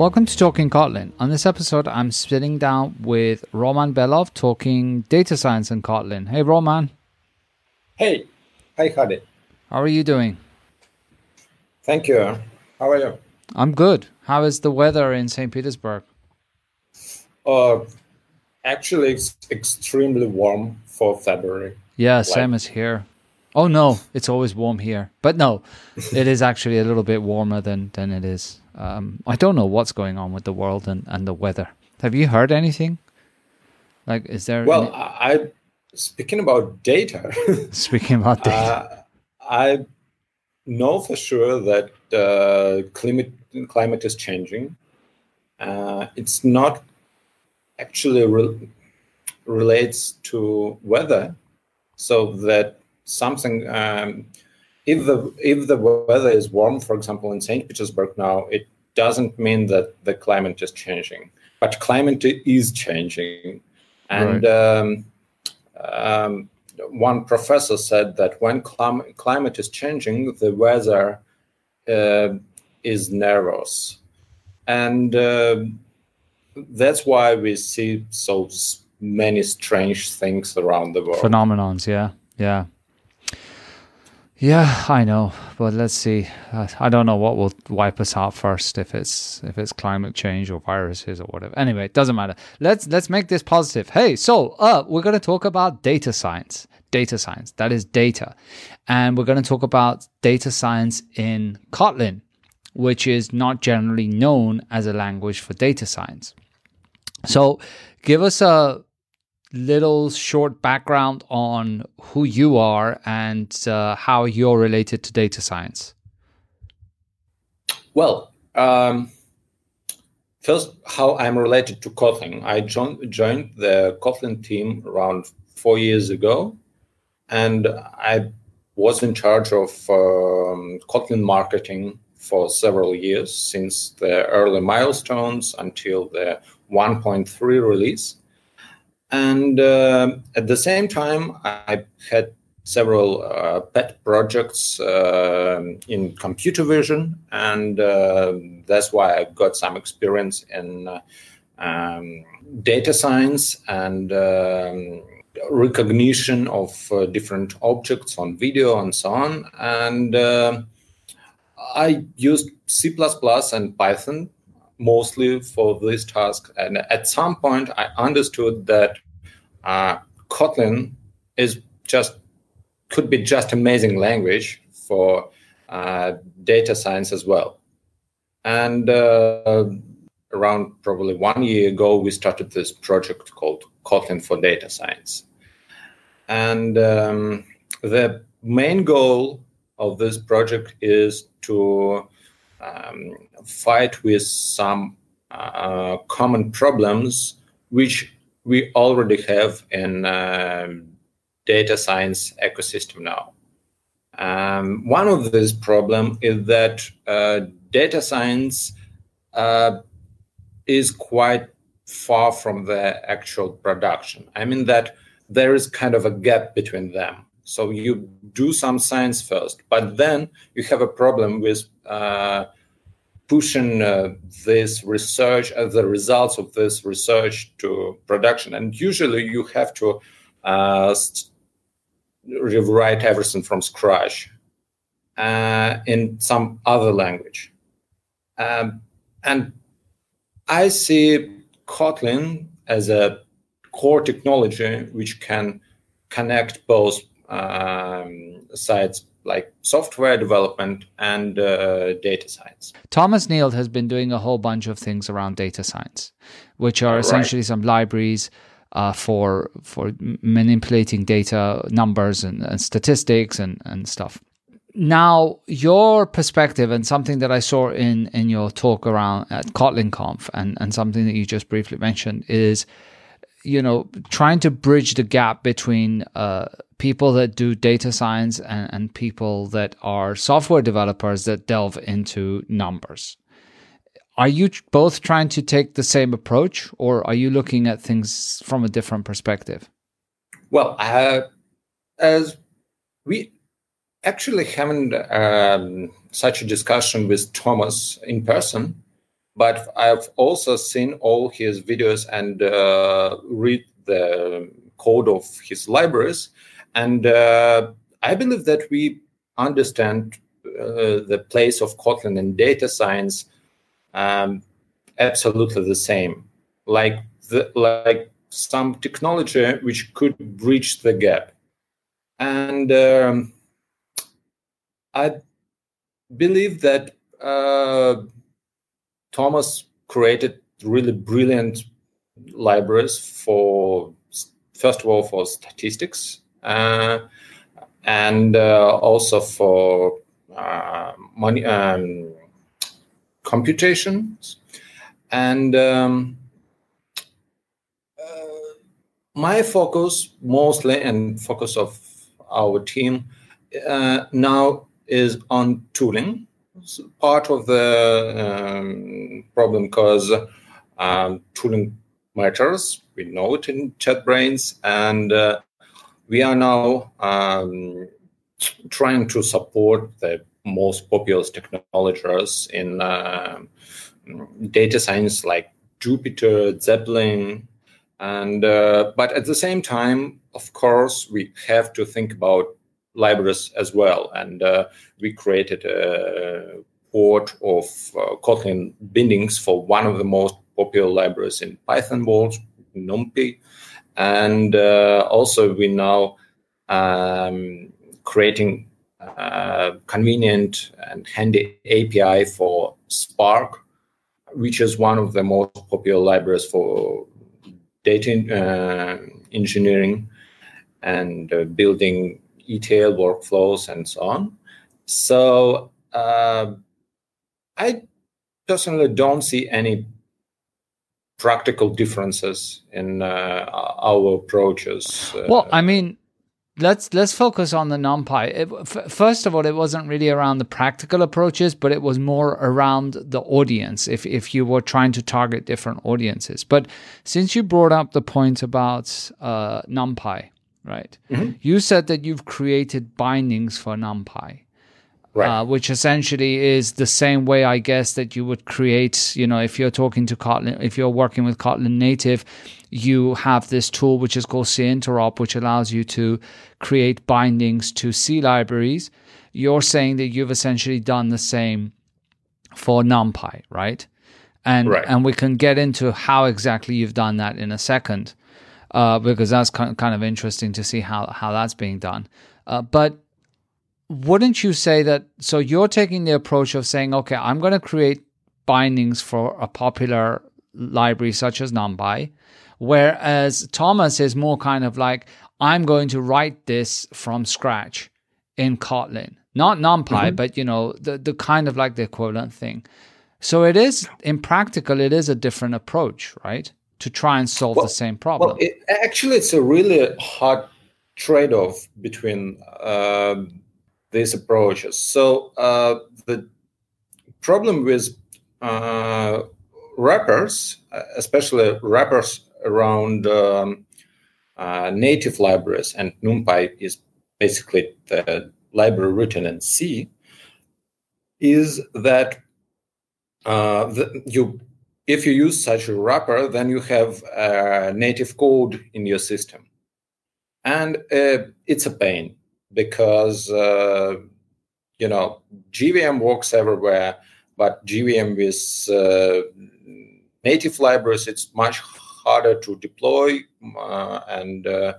Welcome to Talking Kotlin. On this episode, I'm sitting down with Roman Belov talking data science in Kotlin. Hey, Roman. Hey. Hi, Hadi. How are you doing? Thank you. How are you? I'm good. How is the weather in St. Petersburg? Uh, actually, it's extremely warm for February. Yeah, like, same as here. Oh no, it's always warm here. But no, it is actually a little bit warmer than than it is. Um, I don't know what's going on with the world and, and the weather. Have you heard anything? Like, is there? Well, any... I speaking about data. speaking about data, uh, I know for sure that uh, climate climate is changing. Uh, it's not actually re- relates to weather, so that something. Um, if the if the weather is warm, for example, in Saint Petersburg now, it doesn't mean that the climate is changing, but climate is changing, and right. um, um, one professor said that when clim- climate is changing, the weather uh, is nervous, and uh, that's why we see so many strange things around the world. Phenomenons, yeah, yeah. Yeah, I know, but let's see. I don't know what will wipe us out first if it's if it's climate change or viruses or whatever. Anyway, it doesn't matter. Let's let's make this positive. Hey, so uh, we're going to talk about data science. Data science that is data, and we're going to talk about data science in Kotlin, which is not generally known as a language for data science. So, give us a little short background on who you are and uh, how you're related to data science? Well, um, first, how I'm related to Kotlin. I joined, joined the Kotlin team around four years ago, and I was in charge of um, Kotlin marketing for several years, since the early milestones until the 1.3 release. And uh, at the same time, I had several uh, pet projects uh, in computer vision, and uh, that's why I got some experience in uh, um, data science and um, recognition of uh, different objects on video and so on. And I used C++ and Python mostly for this task. And at some point, I understood that uh, Kotlin is just could be just amazing language for uh, data science as well. And uh, around probably one year ago, we started this project called Kotlin for Data Science. And um, the main goal of this project is to um, fight with some uh, common problems which we already have in um, data science ecosystem now. Um, one of these problem is that uh, data science uh, is quite far from the actual production. I mean that there is kind of a gap between them. So you do some science first, but then you have a problem with uh, pushing uh, this research as uh, the results of this research to production. And usually you have to uh, rewrite everything from scratch uh, in some other language. Um, and I see Kotlin as a core technology which can connect both um, sides like software development and uh, data science. Thomas Nield has been doing a whole bunch of things around data science, which are essentially right. some libraries uh, for for manipulating data, numbers, and, and statistics and, and stuff. Now, your perspective and something that I saw in in your talk around at Kotlin Conf and, and something that you just briefly mentioned is you know, trying to bridge the gap between uh, people that do data science and, and people that are software developers that delve into numbers. Are you both trying to take the same approach, or are you looking at things from a different perspective? Well, uh, as we actually haven't um, such a discussion with Thomas in person, but I've also seen all his videos and uh, read the code of his libraries. And uh, I believe that we understand uh, the place of Kotlin in data science um, absolutely the same. Like the, like some technology which could bridge the gap. And um, I believe that uh, Thomas created really brilliant libraries for, first of all, for statistics uh, and uh, also for uh, money um, computations. And um, uh, my focus mostly and focus of our team uh, now is on tooling part of the um, problem because um, tooling matters. We know it in JetBrains, and uh, we are now um, trying to support the most popular technologies in uh, data science like Jupyter, Zeppelin, and uh, but at the same time, of course, we have to think about libraries as well. And uh, we created a port of uh, Kotlin bindings for one of the most popular libraries in Python world, NumPy. And uh, also we now um, creating convenient and handy API for Spark, which is one of the most popular libraries for data uh, engineering and uh, building ETL workflows and so on. So uh, I personally don't see any practical differences in uh, our approaches. Uh, well, I mean, let's let's focus on the numpy it, f- first of all it wasn't really around the practical approaches but it was more around the audience if if you were trying to target different audiences but since you brought up the point about uh, numpy right? Mm-hmm. You said that you've created bindings for NumPy. Right. Uh, which essentially is the same way, I guess, that you would create, you know, if you're talking to Kotlin, if you're working with Kotlin native, you have this tool which is called C CInterop, which allows you to create bindings to C libraries. You're saying that you've essentially done the same for NumPy, right? And right. and we can get into how exactly you've done that in a second uh, because that's kind of interesting to see how, how that's being done. Uh, but wouldn't you say that? So you're taking the approach of saying, okay, I'm going to create bindings for a popular library such as NumPy, whereas Thomas is more kind of like, I'm going to write this from scratch in Kotlin, not NumPy, mm-hmm. but you know the the kind of like the equivalent thing. So it is in practical, it is a different approach, right? To try and solve well, the same problem? Well, it, actually, it's a really hard trade-off between uh, these approaches. So uh, the problem with uh, wrappers, especially wrappers around um, uh, native libraries, and NumPy is basically the library written in C, is that uh, the, you if you use such a wrapper, then you have a native code in your system. And uh, it's a pain because, uh, you know, JVM works everywhere, but JVM with uh, native libraries, it's much harder to deploy uh, and uh,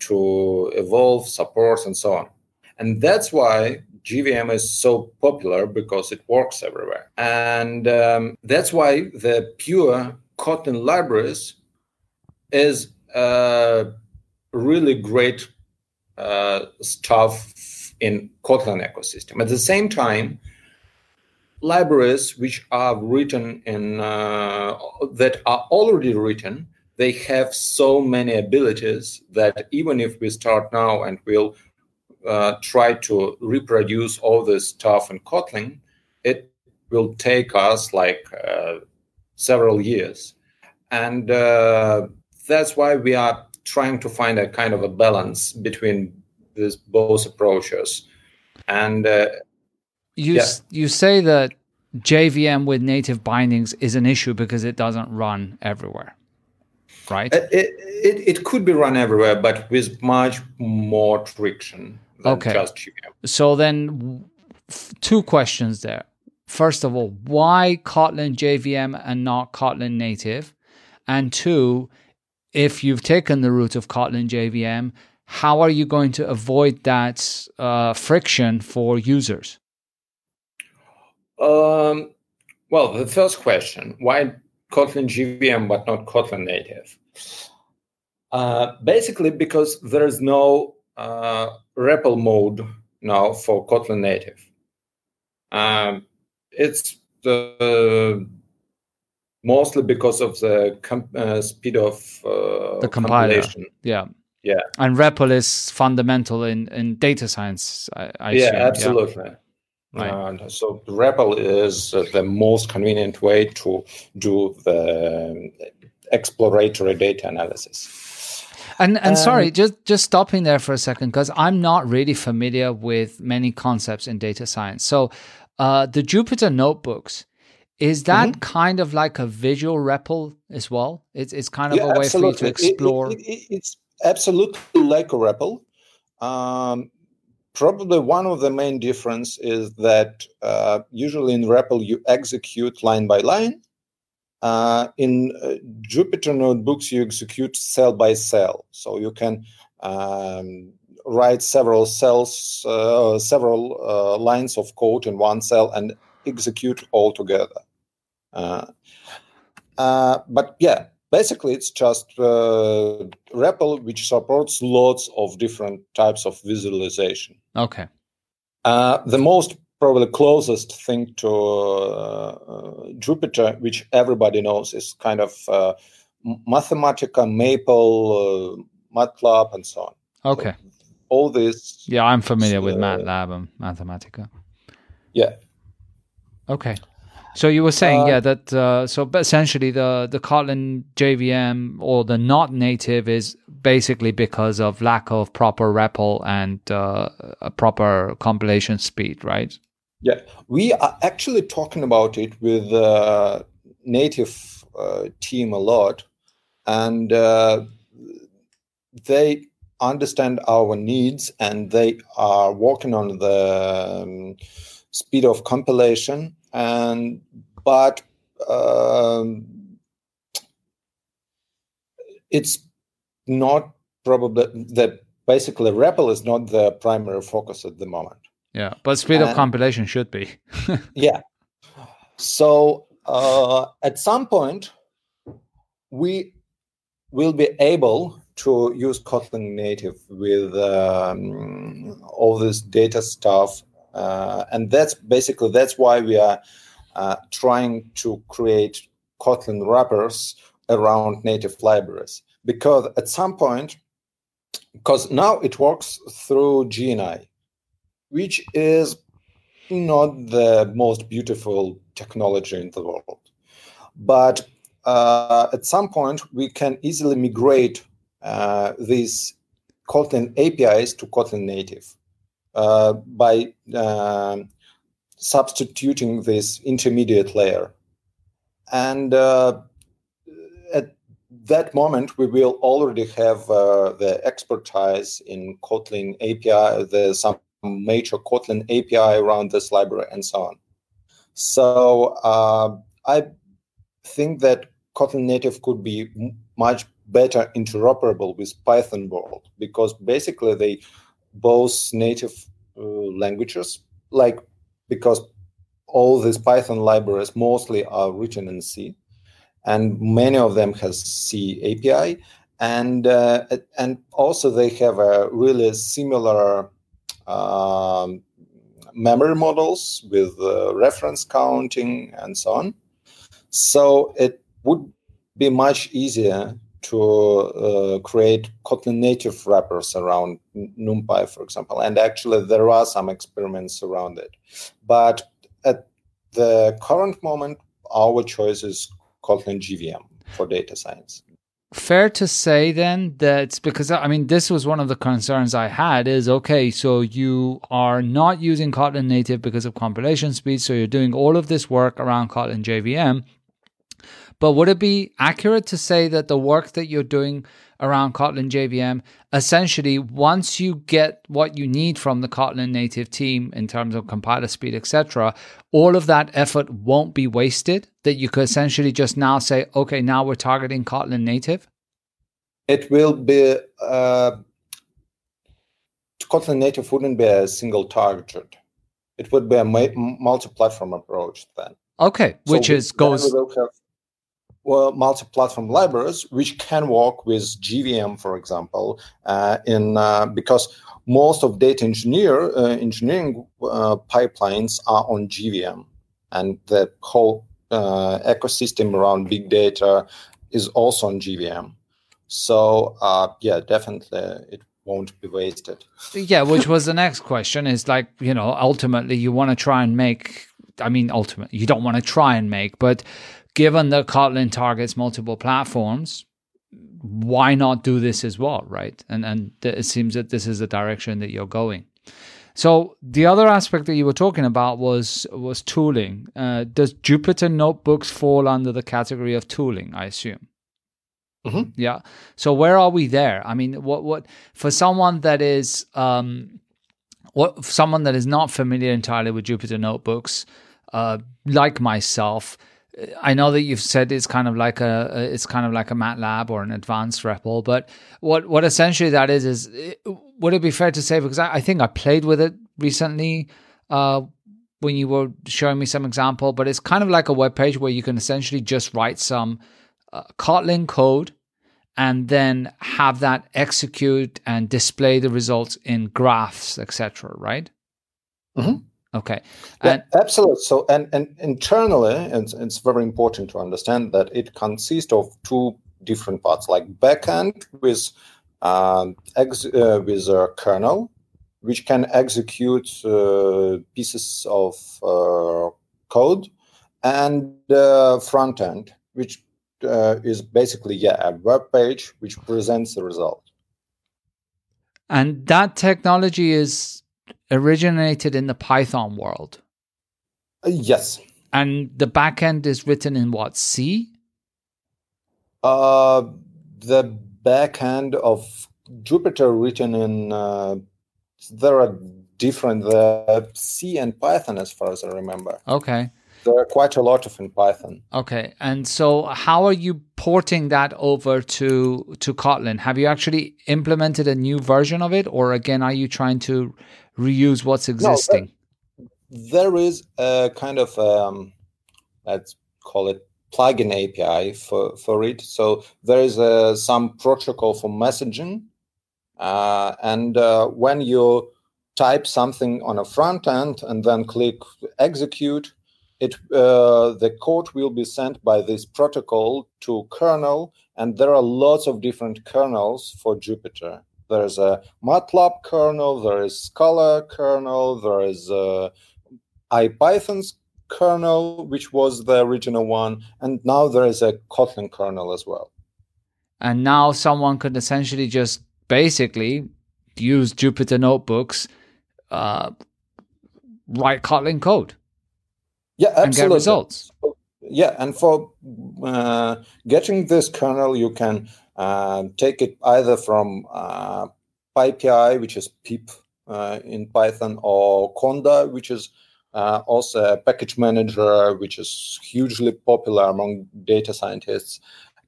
to evolve, support, and so on. And that's why JVM is so popular because it works everywhere. And um, that's why the pure Kotlin libraries is uh, really great uh, stuff in Kotlin ecosystem. At the same time, libraries which are written in uh, that are already written, they have so many abilities that even if we start now and we'll uh, try to reproduce all this stuff in Kotlin, it will take us like uh, several years. And uh, that's why we are trying to find a kind of a balance between these both approaches. And uh, you, yeah. you say that JVM with native bindings is an issue because it doesn't run everywhere, right? It, it, it could be run everywhere, but with much more friction Okay. just. So then, two questions there. First of all, why Kotlin JVM and not Kotlin native? And two, if you've taken the route of Kotlin JVM, how are you going to avoid that uh, friction for users? Um, well, the first question why Kotlin JVM but not Kotlin native? Uh, basically, because there is no REPL mode now for Kotlin native. Um, it's the mostly because of the com- uh, speed of uh, The compiler. compilation. Yeah. Yeah. And REPL is fundamental in, in data science, I, I yeah, assume. absolutely. Right. And so REPL is uh, the most convenient way to do the exploratory data analysis. And and sorry, Um, just just stopping there for a second because I'm not really familiar with many concepts in data science. So, uh, the Jupyter notebooks is that Mm-hmm. kind of like a visual REPL as well? It's it's kind of a way for you to It- it- explore. it- it- it's absolutely like a REPL. Um, probably one of the main difference is that uh, usually in REPL you execute line by line. Uh, in uh, Jupyter notebooks, you execute cell by cell, so you can um, write several cells, uh, several uh, lines of code in one cell, and execute all together. Uh, uh, but yeah, basically it's just uh, REPL, which supports lots of different types of visualization. okay. Uh, the most probably closest thing to uh, uh, Jupyter, which everybody knows, is kind of uh, Mathematica, Maple, uh, MATLAB, and so on. Okay. All this, Yeah, I'm familiar with uh, MATLAB and Mathematica. yeah. Okay. So you were saying, Uh, yeah, that uh, so essentially the the Kotlin JVM or the not native is basically because of lack of proper REPL and uh, a proper compilation speed, right? Yeah, we are actually talking about it with the native uh, team a lot, and uh, they understand our needs and they are working on the um, speed of compilation. And but um, it's not probably that basically REPL is not the primary focus at the moment. Yeah, but speed of compilation should be. Yeah. So uh, at some point, we will be able to use Kotlin native with um, all this data stuff, uh, and that's basically that's why we are uh, trying to create Kotlin wrappers around native libraries. Because at some point, because now it works through JNI, which is not the most beautiful technology in the world. But uh, at some point, we can easily migrate uh, these Kotlin APIs to Kotlin native uh, by um substituting this intermediate layer. And uh, at that moment, we will already have uh, the expertise in Kotlin API, the some major Kotlin API around this library, and so on. So uh, I think that Kotlin native could be much better interoperable with Python world because basically they both native uh, languages, like because all these Python libraries mostly are written in C, and many of them has C API, and uh, and also they have a really similar um, memory models with uh, reference counting and so on. So it would be much easier to uh, create Kotlin native wrappers around NumPy, for example. And actually, there are some experiments around it. But at the current moment, our choice is Kotlin JVM for data science. Fair to say then that because I mean this was one of the concerns I had is okay so you are not using Kotlin native because of compilation speed so you're doing all of this work around Kotlin JVM but would it be accurate to say that the work that you're doing around Kotlin JVM, essentially, once you get what you need from the Kotlin native team in terms of compiler speed, etc., all of that effort won't be wasted. That you could essentially just now say, okay, now we're targeting Kotlin native. It will be uh, Kotlin native wouldn't be a single targeted. It would be a multi-platform approach then. Okay, which is goes well, multi-platform libraries which can work with JVM, for example, uh, in uh, because most of data engineer uh, engineering uh, pipelines are on JVM, and the whole uh, ecosystem around big data is also on JVM. So uh, yeah, definitely it won't be wasted. yeah, which was the next question is like, you know, ultimately you want to try and make I mean ultimately you don't want to try and make, but given that Kotlin targets multiple platforms, why not do this as well, right? And and it seems that this is the direction that you're going. So the other aspect that you were talking about was was tooling. Uh, does Jupyter Notebooks fall under the category of tooling? I assume. Mm-hmm. Yeah. So where are we there? I mean, what what for someone that is um, what someone that is not familiar entirely with Jupyter Notebooks, uh, like myself, I know that you've said it's kind of like a it's kind of like a MATLAB or an advanced REPL, but what what essentially that is is would it be fair to say because I, I think I played with it recently uh, when you were showing me some example, but it's kind of like a web page where you can essentially just write some uh, Kotlin code and then have that execute and display the results in graphs, etc. Right? Mm-hmm. Okay. And yeah, absolutely. So, and, and internally, it's, it's very important to understand that it consists of two different parts, like backend with um, ex, uh, with a kernel, which can execute uh, pieces of uh, code, and uh, front end, which uh, is basically yeah a web page which presents the result. And that technology is originated in the Python world. Uh, yes. And the backend is written in what, C? Uh, the backend of Jupyter written in, uh, there are different, the C and Python as far as I remember. Okay. There are quite a lot of in Python. Okay. And so how are you porting that over to to Kotlin? Have you actually implemented a new version of it or again are you trying to reuse what's existing? No, there, is a kind of um, let's call it plugin API for, for it. So there is a, some protocol for messaging. Uh, and uh, when you type something on a front end and then click execute, it uh, the code will be sent by this protocol to kernel. And there are lots of different kernels for Jupyter. There's a MATLAB kernel, there is Scala kernel, there is uh, IPython's kernel, which was the original one, and now there is a Kotlin kernel as well. And now someone could essentially just basically use Jupyter notebooks, uh, write Kotlin code. Yeah, absolutely. And get results. Yeah, and for uh, getting this kernel, you can uh, take it either from uh, PyPI, which is pip uh, in Python, or Conda, which is uh, also a package manager, which is hugely popular among data scientists.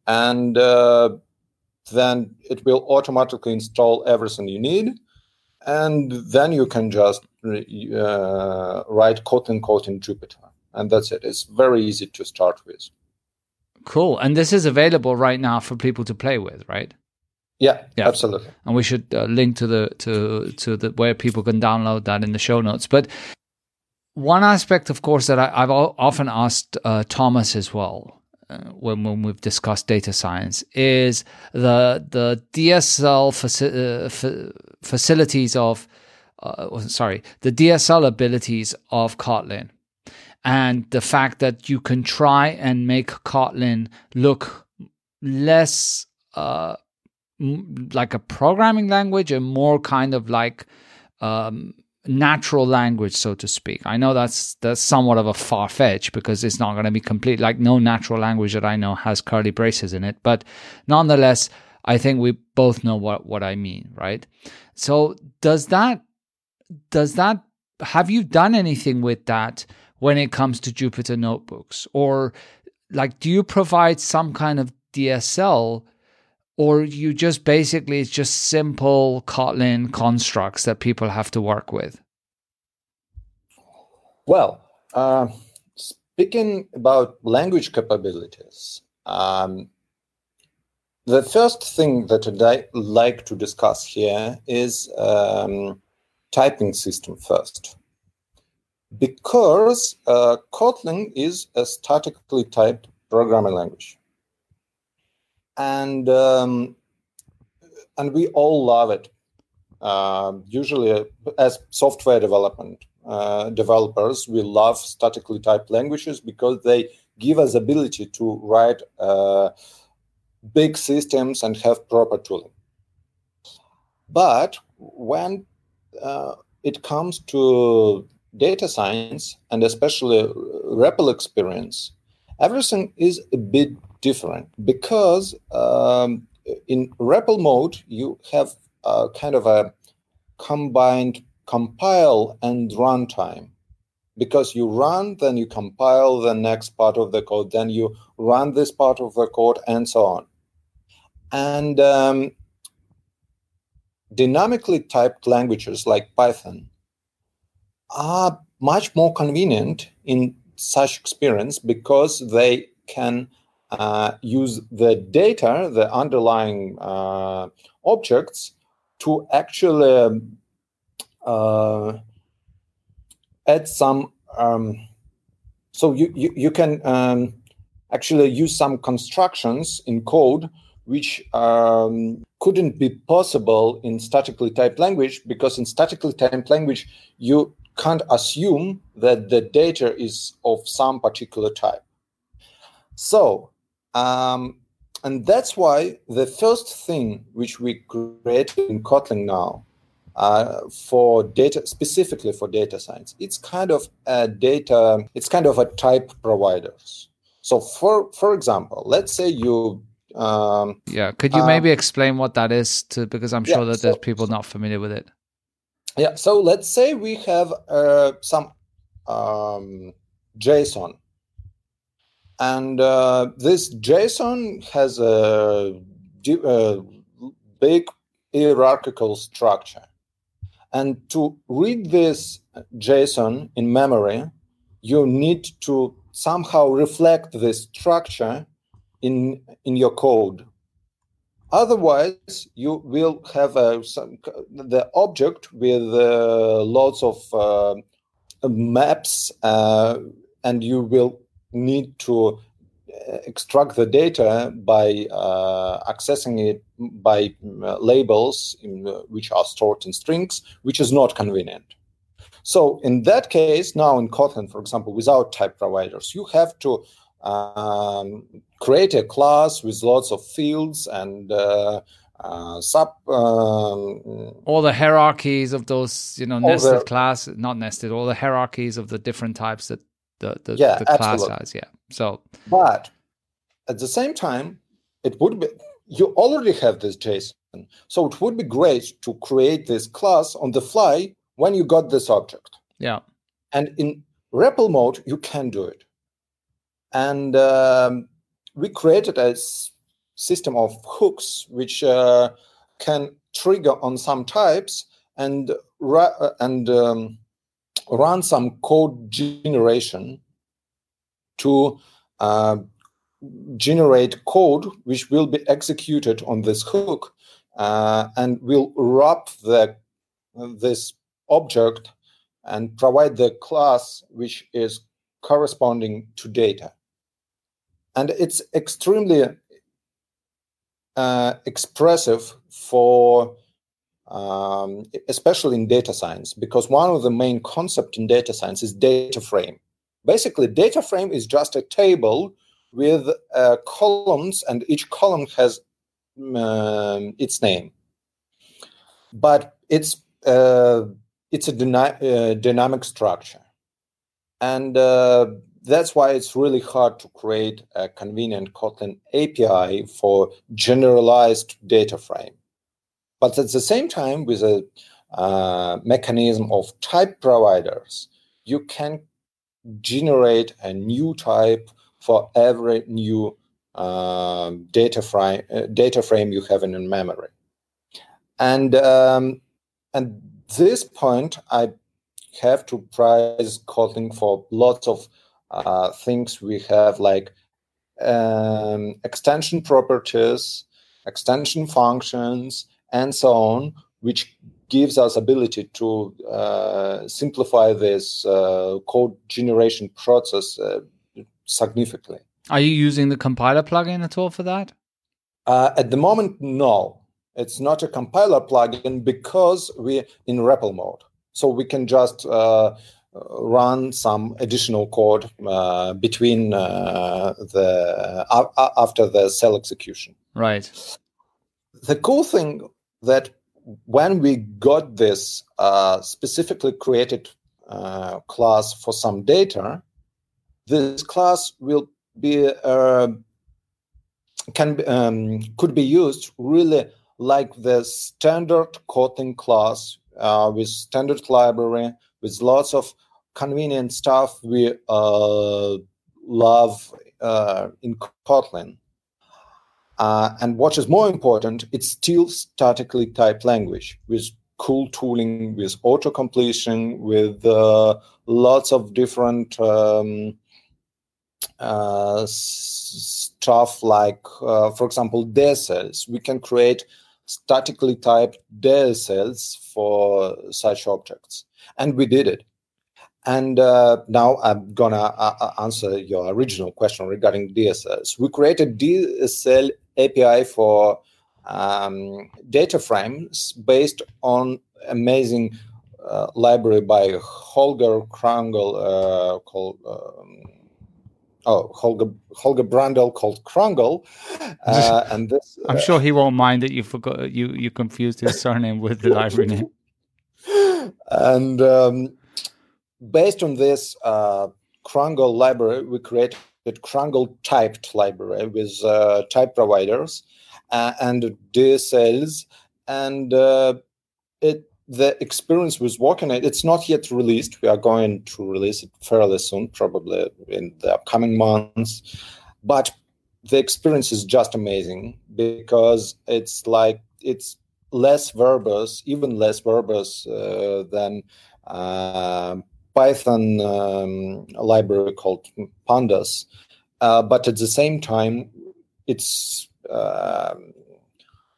And uh, then it will automatically install everything you need. And then you can just uh, write Kotlin code in Jupyter. And that's it. It's very easy to start with. Cool. And this is available right now for people to play with, right? Yeah, yeah, absolutely. And we should uh, link to the to to the where people can download that in the show notes. But one aspect, of course, that I, have often asked uh, Thomas as well uh, when when we've discussed data science is the the DSL faci- uh, fa- facilities of uh, sorry the DSL abilities of Kotlin and the fact that you can try and make Kotlin look less uh, m- like a programming language and more kind of like um, natural language, so to speak. I know that's that's somewhat of a far fetch because it's not going to be complete. Like no natural language that I know has curly braces in it, but nonetheless, I think we both know what what I mean, right? So does that does that have you done anything with that when it comes to Jupyter notebooks or like do you provide some kind of DSL or you just basically it's just simple Kotlin constructs that people have to work with? Well, uh, speaking about language capabilities, um, the first thing that I'd like to discuss here is um, typing system first. Because uh, Kotlin is a statically typed programming language and um, and we all love it. Uh, usually, as software development uh, developers, we love statically typed languages because they give us ability to write uh, big systems and have proper tooling. But when uh, it comes to data science and especially REPL experience, everything is a bit different because um, in REPL mode, you have a kind of a combined compile and run time because you run, then you compile the next part of the code, then you run this part of the code, and so on. And um, dynamically typed languages like Python are much more convenient in such experience because they can uh, use the data, the underlying uh, objects, to actually uh, add some. Um, so you, you, you can um, actually use some constructions in code which um, couldn't be possible in statically typed language because in statically typed language you can't assume that the data is of some particular type. So um, and that's why the first thing which we create in Kotlin now uh, for data, specifically for data science, it's kind of a data, it's kind of a type providers. So for for example, let's say you um, yeah, could you maybe um, explain what that is to because I'm sure yeah, that so, there's people not familiar with it. Yeah, so let's say we have uh, some um, JSON and uh, this JSON has a, a, big hierarchical structure. And to read this JSON in memory, you need to somehow reflect this structure in, in your code. Otherwise, you will have some, the object with uh, lots of uh, maps, uh, and you will need to uh, extract the data by uh, accessing it by labels in, which are stored in strings, which is not convenient. So in that case, now in Kotlin, for example, without type providers, you have to um, create a class with lots of fields and uh, uh, sub um, all the hierarchies of those you know nested the, class not nested all the hierarchies of the different types that the the, yeah, the class absolutely. has. Yeah. So, but at the same time, it would be you already have this JSON, so it would be great to create this class on the fly when you got this object. Yeah. And in REPL mode, you can do it. And um, we created a system of hooks which uh, can trigger on some types and ra- and um, run some code generation to uh, generate code which will be executed on this hook uh, and will wrap the this object and provide the class which is corresponding to data and it's extremely uh, expressive for um, especially in data science, because one of the main concepts in data science is data frame. Basically, data frame is just a table with uh, columns, and each column has um, its name, but it's uh, it's a dyna- uh, dynamic structure, and uh, that's why it's really hard to create a convenient Kotlin API for generalized data frame. But at the same time, with a uh, mechanism of type providers, you can generate a new type for every new uh, data frame uh, data frame you have in memory. And um, this point, I have to prize Kotlin for lots of uh, things we have like um, extension properties, extension functions, and so on, which gives us ability to uh, simplify this uh, code generation process uh, significantly. Are you using the compiler plugin at all for that? Uh, at the moment, no. It's not a compiler plugin because we're in REPL mode. So we can just uh, run some additional code uh, between the after the cell execution. Right. The cool thing that when we got this uh, specifically created uh, class for some data, this class will be uh, can um, could be used really like the standard Kotlin class uh, with standard library with lots of convenient stuff we uh, love uh, in Kotlin. Uh, and what is more important, it's still statically typed language with cool tooling, with auto completion, with uh, lots of different um, uh, stuff like, uh, for example, DSLs. We can create statically typed DSLs for such objects. And we did it. And uh, now I'm gonna uh, uh answer your original question regarding DSLs. We created DSL API for um, data frames based on amazing uh, library by Holger Krangl uh, called um, oh Holger Holger Brandl called Krangl, uh, and this. I'm sure he won't mind that you forgot you you confused his surname with the library name. And um, based on this uh, Krangl library, we created Krangl typed library with uh, type providers uh, and DSLs, and uh, it the experience was working. It's not yet released. We are going to release it fairly soon, probably in the upcoming months. But the experience is just amazing because it's like it's less verbose, even less verbose uh, than uh, Python um, library called Pandas, uh, but at the same time, it's uh,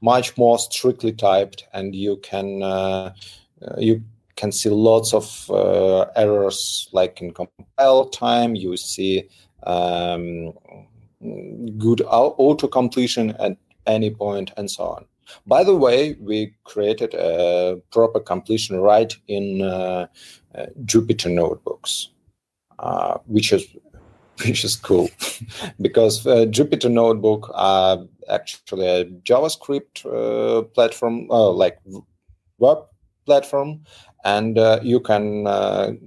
much more strictly typed, and you can uh, uh you can see lots of uh, errors, like in compile time. You see um, good auto completion at any point, and so on. By the way, we created a proper completion right in uh, uh, Jupyter notebooks, uh, which is which is cool because uh, Jupyter notebook are actually a JavaScript uh, platform, like web platform, and you can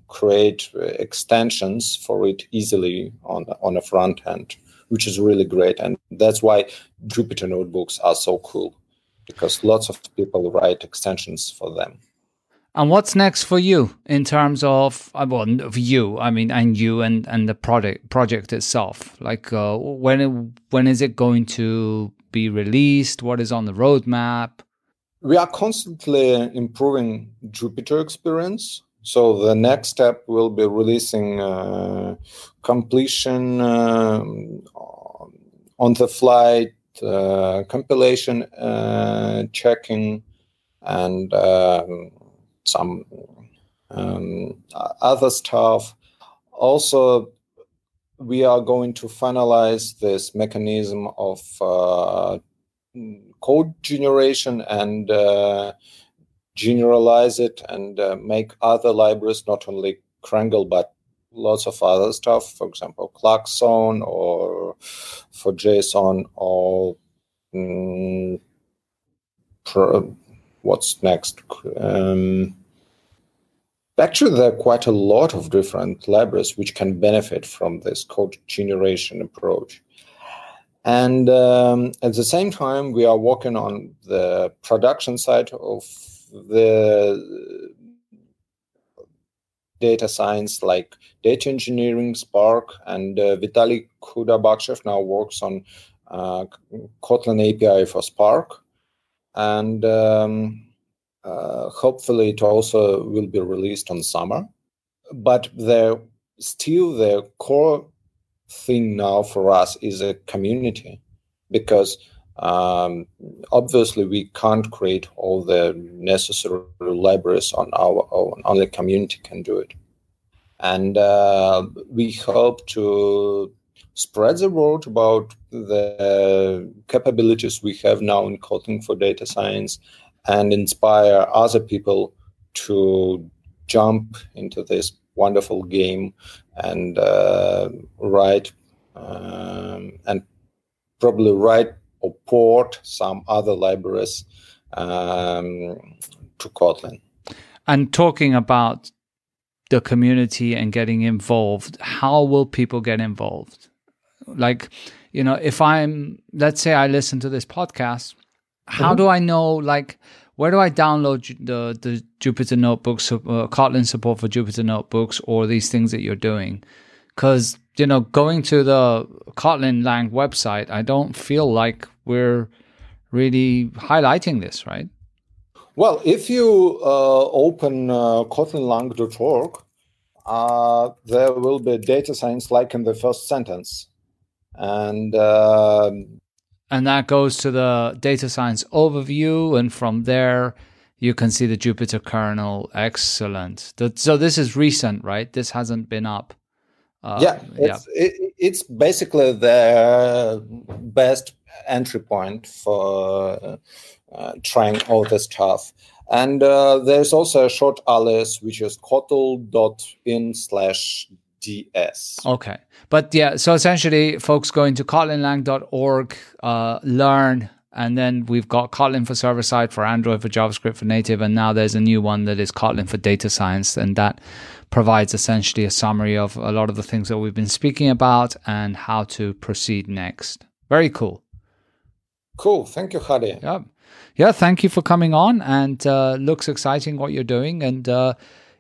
create extensions for it easily on on a front end which is really great. And that's why Jupyter notebooks are so cool because lots of people write extensions for them. And what's next for you in terms of uh, well, of you? I mean, and you and and the project project itself. Like, uh, when it, when is it going to be released? What is on the roadmap? We are constantly improving Jupyter experience. So the next step will be releasing uh, completion um, on the fly compilation uh, checking and um, some um, other stuff. Also, we are going to finalize this mechanism of uh, code generation and uh, generalize it and uh, make other libraries, not only Krangl, but lots of other stuff, for example, Klaxon or for JSON or mm, pro, what's next? Um, actually, there are quite a lot of different libraries which can benefit from this code generation approach. And um, at the same time, we are working on the production side of the data science like data engineering, Spark, and uh, Vitaly Khudobakhshov now works on uh, Kotlin API for Spark. And um, uh, hopefully it also will be released on summer. But the still the core thing now for us is a community because um, obviously we can't create all the necessary libraries on our own. Only community can do it. And uh, we hope to spread the word about the capabilities we have now in Kotlin for data science and inspire other people to jump into this wonderful game and uh, write um, and probably write or port some other libraries um, to Kotlin. And talking about the community and getting involved, how will people get involved? Like, you know, if I'm, let's say I listen to this podcast, how mm-hmm. do I know, like, where do I download the the Jupyter notebooks, uh, Kotlin support for Jupyter notebooks, or these things that you're doing? Because you know, going to the Kotlin Lang website, I don't feel like we're really highlighting this, right? Well, if you uh, open uh, kotlinlang.org, uh, there will be data science like in the first sentence. And uh, and that goes to the data science overview. And from there, you can see the Jupyter kernel. Excellent. So this is recent, right? This hasn't been up. Uh, yeah, it's, yeah. It, it's basically the best entry point for uh, trying all this stuff. And uh, there's also a short alias, which is kotl.in slash ds. Okay. But yeah, so essentially, folks go into kotlinlang.org, uh, learn, and then we've got Kotlin for server side, for Android, for JavaScript, for native, and now there's a new one that is Kotlin for data science, and that provides essentially a summary of a lot of the things that we've been speaking about and how to proceed next. Very cool. Cool. Thank you, Hadi. Yeah. Yeah. Thank you for coming on, and uh, looks exciting what you're doing, and uh,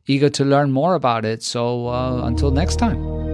eager to learn more about it. So uh, until next time.